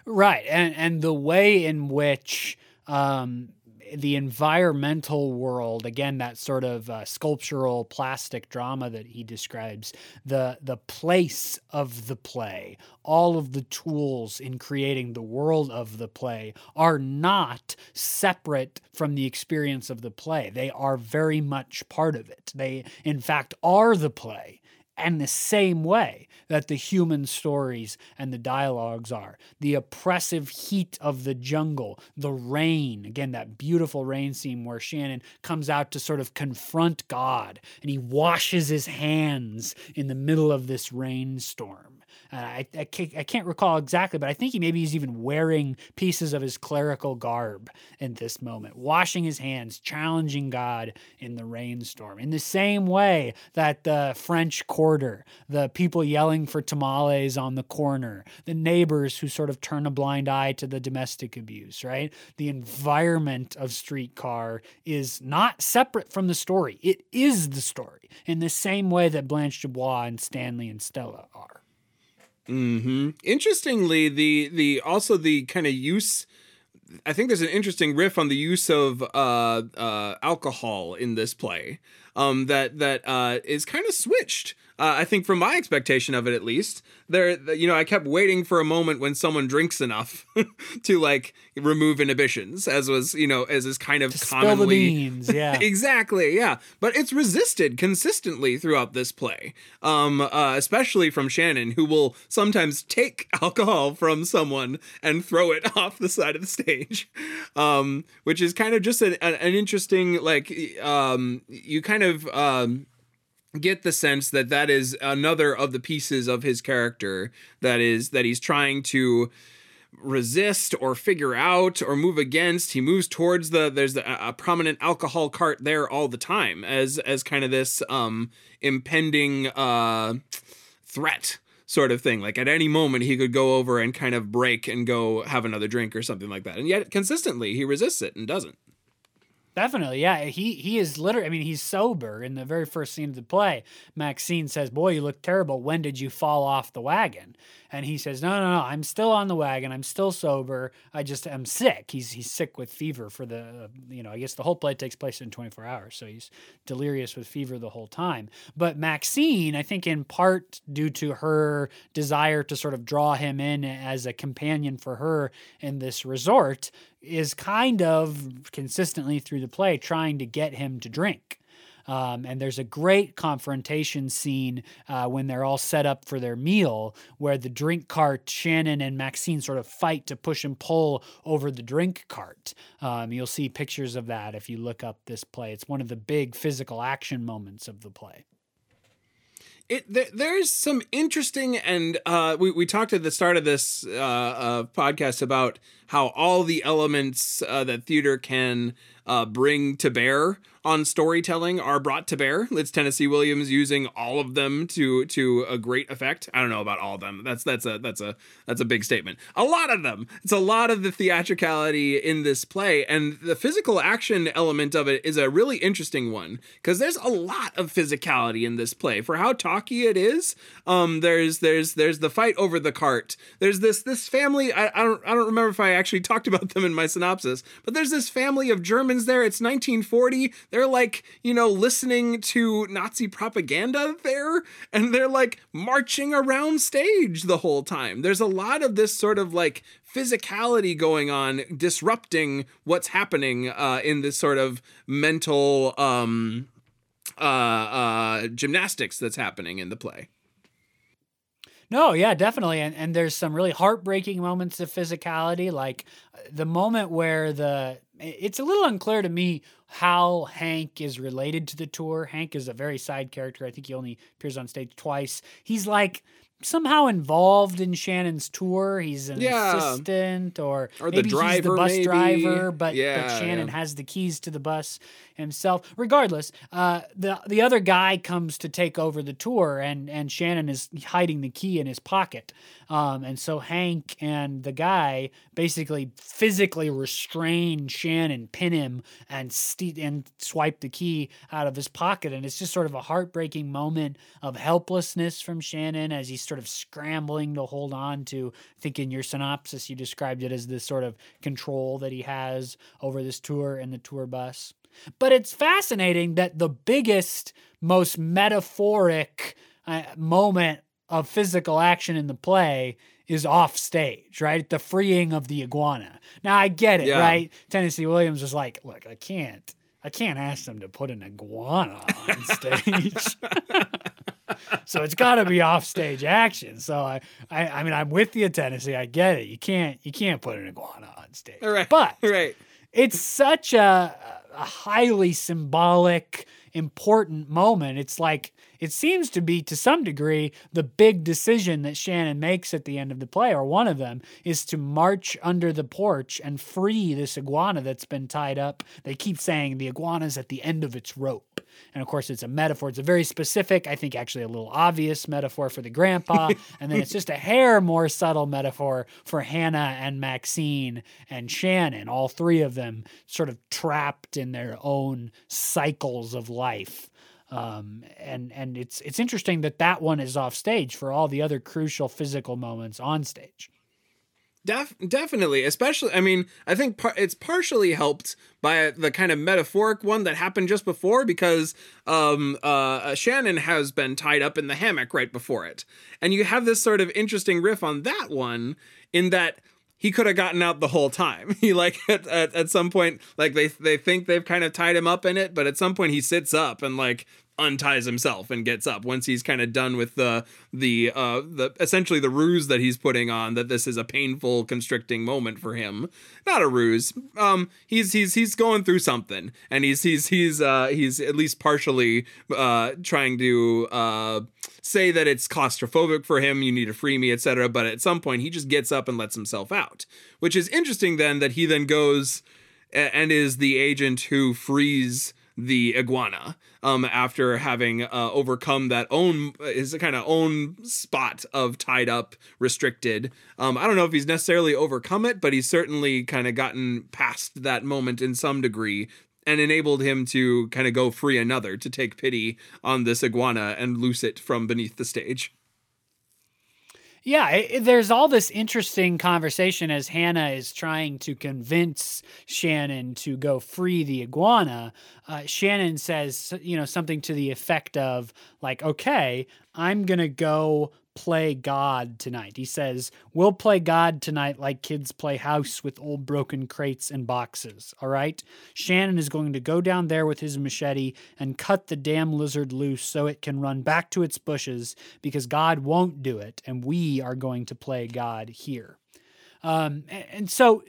Right, and and the way in which um, the environmental world again that sort of uh, sculptural plastic drama that he describes the the place of the play all of the tools in creating the world of the play are not separate from the experience of the play. They are very much part of it. They in fact are the play and the same way that the human stories and the dialogues are. The oppressive heat of the jungle, the rain, again, that beautiful rain scene where Shannon comes out to sort of confront God and he washes his hands in the middle of this rainstorm. Uh, I, I, can't, I can't recall exactly, but I think he maybe he's even wearing pieces of his clerical garb in this moment, washing his hands, challenging God in the rainstorm. In the same way that the French quarter, the people yelling for tamales on the corner, the neighbors who sort of turn a blind eye to the domestic abuse, right? The environment of Streetcar is not separate from the story. It is the story in the same way that Blanche Dubois and Stanley and Stella are. Hmm. Interestingly, the the also the kind of use. I think there's an interesting riff on the use of uh, uh, alcohol in this play um, that that uh, is kind of switched. Uh, I think from my expectation of it, at least, there, you know, I kept waiting for a moment when someone drinks enough to like remove inhibitions, as was, you know, as is kind of to commonly. Spill the beans, yeah, exactly, yeah. But it's resisted consistently throughout this play, um, uh, especially from Shannon, who will sometimes take alcohol from someone and throw it off the side of the stage, um, which is kind of just an, an interesting, like, um, you kind of um, get the sense that that is another of the pieces of his character that is that he's trying to resist or figure out or move against. He moves towards the there's a, a prominent alcohol cart there all the time as as kind of this um impending uh threat sort of thing. Like at any moment he could go over and kind of break and go have another drink or something like that. And yet consistently he resists it and doesn't Definitely, yeah. He he is literally. I mean, he's sober in the very first scene of the play. Maxine says, "Boy, you look terrible. When did you fall off the wagon?" And he says, "No, no, no. I'm still on the wagon. I'm still sober. I just am sick. He's he's sick with fever for the uh, you know. I guess the whole play takes place in 24 hours, so he's delirious with fever the whole time. But Maxine, I think, in part due to her desire to sort of draw him in as a companion for her in this resort, is kind of consistently through the play trying to get him to drink. Um, and there's a great confrontation scene uh, when they're all set up for their meal where the drink cart, Shannon and Maxine sort of fight to push and pull over the drink cart. Um, you'll see pictures of that if you look up this play. It's one of the big physical action moments of the play it there, there's some interesting and uh, we we talked at the start of this uh, uh, podcast about how all the elements uh, that theater can uh, bring to bear on storytelling are brought to bear. It's Tennessee Williams using all of them to to a great effect. I don't know about all of them. That's that's a that's a that's a big statement. A lot of them. It's a lot of the theatricality in this play, and the physical action element of it is a really interesting one because there's a lot of physicality in this play for how talky it is. Um, there's there's there's the fight over the cart. There's this this family. I, I don't I don't remember if I actually talked about them in my synopsis, but there's this family of There. It's 1940 they're like, you know, listening to Nazi propaganda there, and they're like marching around stage the whole time. There's a lot of this sort of like physicality going on, disrupting what's happening uh, in this sort of mental um, uh, uh, gymnastics that's happening in the play. No, yeah, definitely. And and there's some really heartbreaking moments of physicality, like uh, the moment where the it's a little unclear to me how Hank is related to the tour. Hank is a very side character. I think he only appears on stage twice. He's like somehow involved in Shannon's tour. He's an yeah. assistant or, or maybe the driver, he's the bus maybe. driver, but, yeah, but Shannon yeah. has the keys to the bus himself. Regardless, uh, the the other guy comes to take over the tour, and and Shannon is hiding the key in his pocket. Um, and so Hank and the guy basically physically restrain Shannon, pin him, and st- and swipe the key out of his pocket. And it's just sort of a heartbreaking moment of helplessness from Shannon as he's sort of scrambling to hold on to. I think in your synopsis you described it as this sort of control that he has over this tour and the tour bus. But it's fascinating that the biggest, most metaphoric uh, moment of physical action in the play is off stage, right? The freeing of the iguana. Now I get it, Yeah. right? Tennessee Williams was like, look, I can't I can't ask them to put an iguana on stage. so it's got to be off stage action. So I, I I mean I'm with you Tennessee. I get it. You can't you can't put an iguana on stage. Right. But right. it's such a, a highly symbolic important moment it's like it seems to be to some degree the big decision that shannon makes at the end of the play or one of them is to march under the porch and free this iguana that's been tied up. They keep saying the iguana's at the end of its rope. And of course it's a metaphor. It's a very specific i think actually a little obvious metaphor for the grandpa. And then it's just a hair more subtle metaphor for hannah and maxine and shannon all three of them sort of trapped in their own cycles of life um, and and it's it's interesting that that one is off stage for all the other crucial physical moments on stage Def- definitely, especially. I mean, I think par- it's partially helped by the kind of metaphoric one that happened just before because um, uh, Shannon has been tied up in the hammock right before it, and you have this sort of interesting riff on that one in that he could have gotten out the whole time. He like at, at, at some point, like they they think they've kind of tied him up in it, but at some point he sits up and like unties himself and gets up once he's kind of done with the the uh the essentially the ruse that he's putting on that this is a painful constricting moment for him not a ruse um he's he's he's going through something and he's he's he's uh he's at least partially uh trying to uh say that it's claustrophobic for him you need to free me etc but at some point he just gets up and lets himself out which is interesting then that he then goes and is the agent who frees the iguana um after having uh, overcome that own his kind of own spot of tied up restricted. Um i don't know if he's necessarily overcome it but he's certainly kind of gotten past that moment in some degree and enabled him to kind of go free another to take pity on this iguana and loose it from beneath the stage Yeah, it, there's all this interesting conversation as Hannah is trying to convince Shannon to go free the iguana. Uh, Shannon says, you know, something to the effect of, like, okay, I'm going to go play God tonight. He says, we'll play God tonight like kids play house with old broken crates and boxes. All right. Shannon is going to go down there with his machete and cut the damn lizard loose so it can run back to its bushes because God won't do it. And we are going to play God here. Um, and so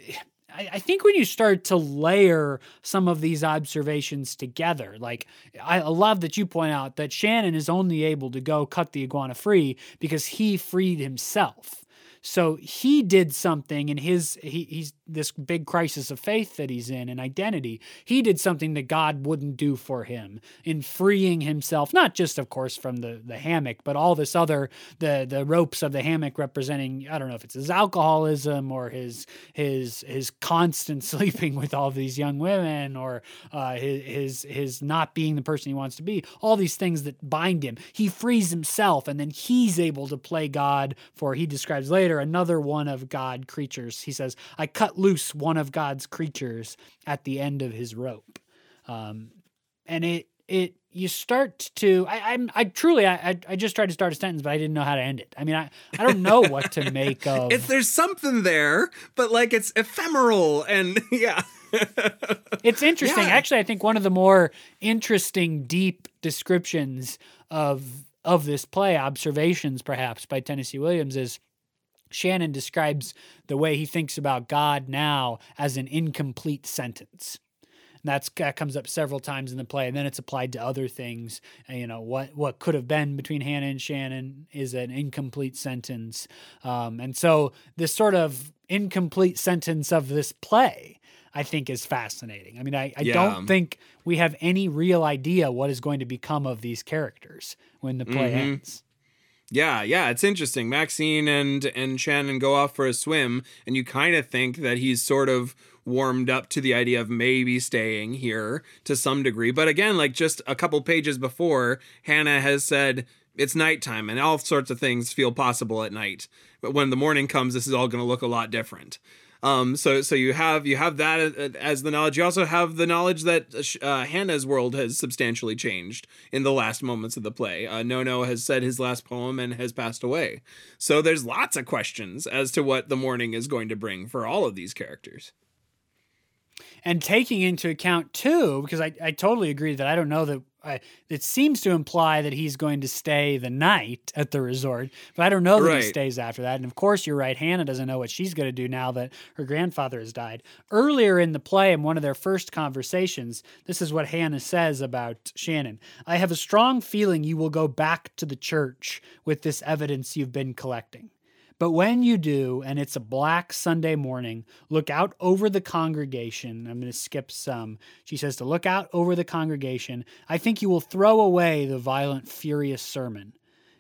I, I think when you start to layer some of these observations together, like I love that you point out that Shannon is only able to go cut the iguana free because he freed himself. So he did something in his he, he's this big crisis of faith that he's in and identity. He did something that God wouldn't do for him in freeing himself, not just of course from the the hammock, but all this other the the ropes of the hammock representing I don't know if it's his alcoholism or his his his constant sleeping with all these young women or uh, his his his not being the person he wants to be. All these things that bind him. He frees himself, and then he's able to play God for. He describes later another one of God creatures. He says, "I cut loose one of God's creatures at the end of his rope," um, and it it you start to I, I'm I truly I I just tried to start a sentence, but I didn't know how to end it. I mean, I, I don't know what to make of. If there's something there, but like it's ephemeral and yeah. it's interesting. Yeah. Actually, I think one of the more interesting, deep descriptions of of this play, observations perhaps by Tennessee Williams, is Shannon describes the way he thinks about God now as an incomplete sentence. And that's that comes up several times in the play, and then it's applied to other things. And, you know what what could have been between Hannah and Shannon is an incomplete sentence, um, and so this sort of incomplete sentence of this play, I think, is fascinating. I mean, I, I Yeah. don't think we have any real idea what is going to become of these characters when the play Mhm. ends. Yeah, yeah, it's interesting. Maxine and and Shannon go off for a swim, and you kind of think that he's sort of warmed up to the idea of maybe staying here to some degree. But again, like just a couple pages before, Hannah has said it's nighttime and all sorts of things feel possible at night. But when the morning comes, this is all going to look a lot different. Um, so so you have you have that as the knowledge. You also have the knowledge that uh, uh, Hannah's world has substantially changed in the last moments of the play. Uh, Nono has said his last poem and has passed away. So there's lots of questions as to what the morning is going to bring for all of these characters. And taking into account too, because I, I totally agree that I don't know that I, it seems to imply that he's going to stay the night at the resort, but I don't know that Right. he stays after that. And of course, you're right. Hannah doesn't know what she's going to do now that her grandfather has died. Earlier in the play, in one of their first conversations, this is what Hannah says about Shannon. I have a strong feeling you will go back to the church with this evidence you've been collecting. But when you do, and it's a black Sunday morning, look out over the congregation. I'm going to skip some. She says to look out over the congregation. I think you will throw away the violent, furious sermon.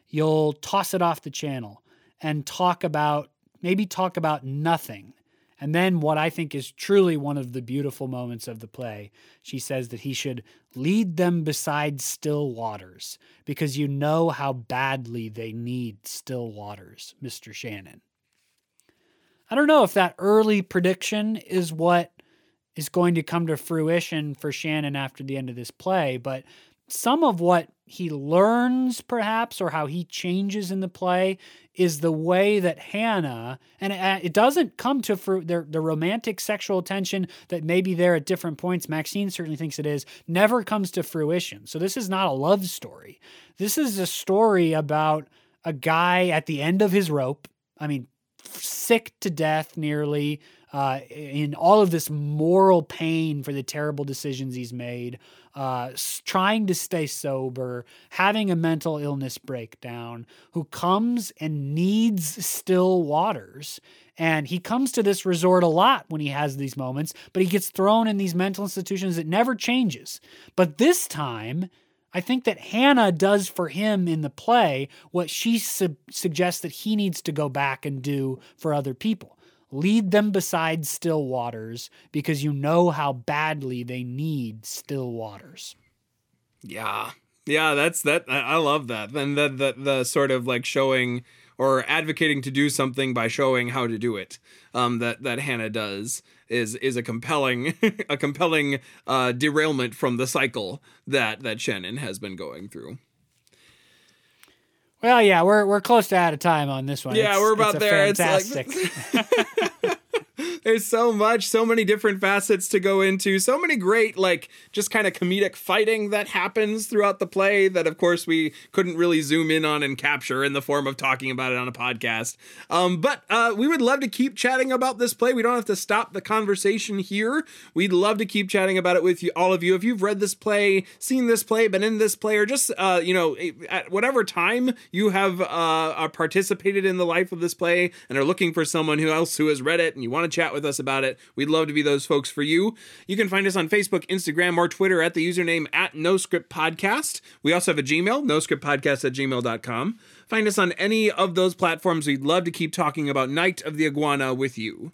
You'll toss it off the channel and talk about, maybe talk about nothing. And then, what I think is truly one of the beautiful moments of the play, she says that he should lead them beside still waters because you know how badly they need still waters, Mr. Shannon. I don't know if that early prediction is what is going to come to fruition for Shannon after the end of this play, but some of what he learns, perhaps, or how he changes in the play is the way that Hannah, and it, doesn't come to fruit, the, the romantic sexual tension that may be there at different points. Maxine certainly thinks it is, never comes to fruition. So this is not a love story. This is a story about a guy at the end of his rope. I mean, sick to death nearly, uh, in all of this moral pain for the terrible decisions he's made, uh, trying to stay sober, having a mental illness breakdown, who comes and needs still waters. And he comes to this resort a lot when he has these moments, but he gets thrown in these mental institutions. It never changes. But this time, I think that Hannah does for him in the play what she su- suggests that he needs to go back and do for other people. Lead them beside still waters because you know how badly they need still waters. Yeah. Yeah, that's that I, love that. And the, the the sort of like showing or advocating to do something by showing how to do it. Um that that Hannah does is is a compelling a compelling uh derailment from the cycle that that Shannon has been going through. Well, yeah, we're we're close to out of time on this one. Yeah, It's- we're about it's there. It's like- fantastic. There's so much, so many different facets to go into. So many great, like, just kind of comedic fighting that happens throughout the play that, of course, we couldn't really zoom in on and capture in the form of talking about it on a podcast. Um, but uh, we would love to keep chatting about this play. We don't have to stop the conversation here. We'd love to keep chatting about it with you, all of you. If you've read this play, seen this play, been in this play, or just, uh, you know, at whatever time you have uh, uh, participated in the life of this play and are looking for someone who else who has read it and you want to chat chat with us about it. We'd love to be those folks for you. You can find us on Facebook, Instagram, or Twitter at the username at NoScript Podcast. We also have a Gmail, noscriptpodcast at gmail.com. Find us on any of those platforms. We'd love to keep talking about Night of the Iguana with you.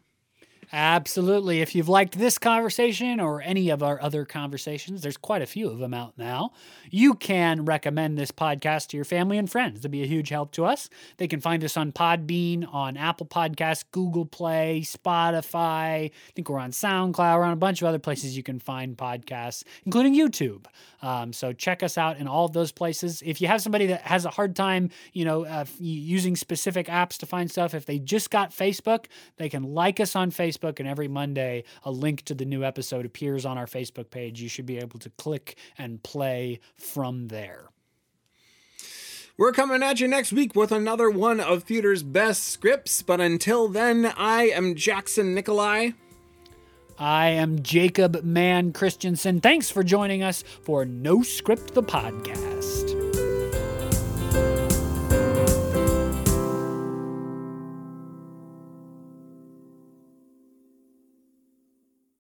Absolutely. If you've liked this conversation or any of our other conversations, there's quite a few of them out now. You can recommend this podcast to your family and friends. That'd be a huge help to us. They can find us on Podbean, on Apple Podcasts, Google Play, Spotify. I think we're on SoundCloud. We're on a bunch of other places you can find podcasts, including YouTube. Um, so check us out in all of those places. If you have somebody that has a hard time, you know, uh, using specific apps to find stuff, if they just got Facebook, they can like us on Facebook, and every Monday a link to the new episode appears on our Facebook page. You should be able to click and play from there. We're coming at you next week with another one of theater's best scripts, but until then, I am Jackson Nikolai. I am Jacob Mann Christensen. Thanks for joining us for No Script the Podcast.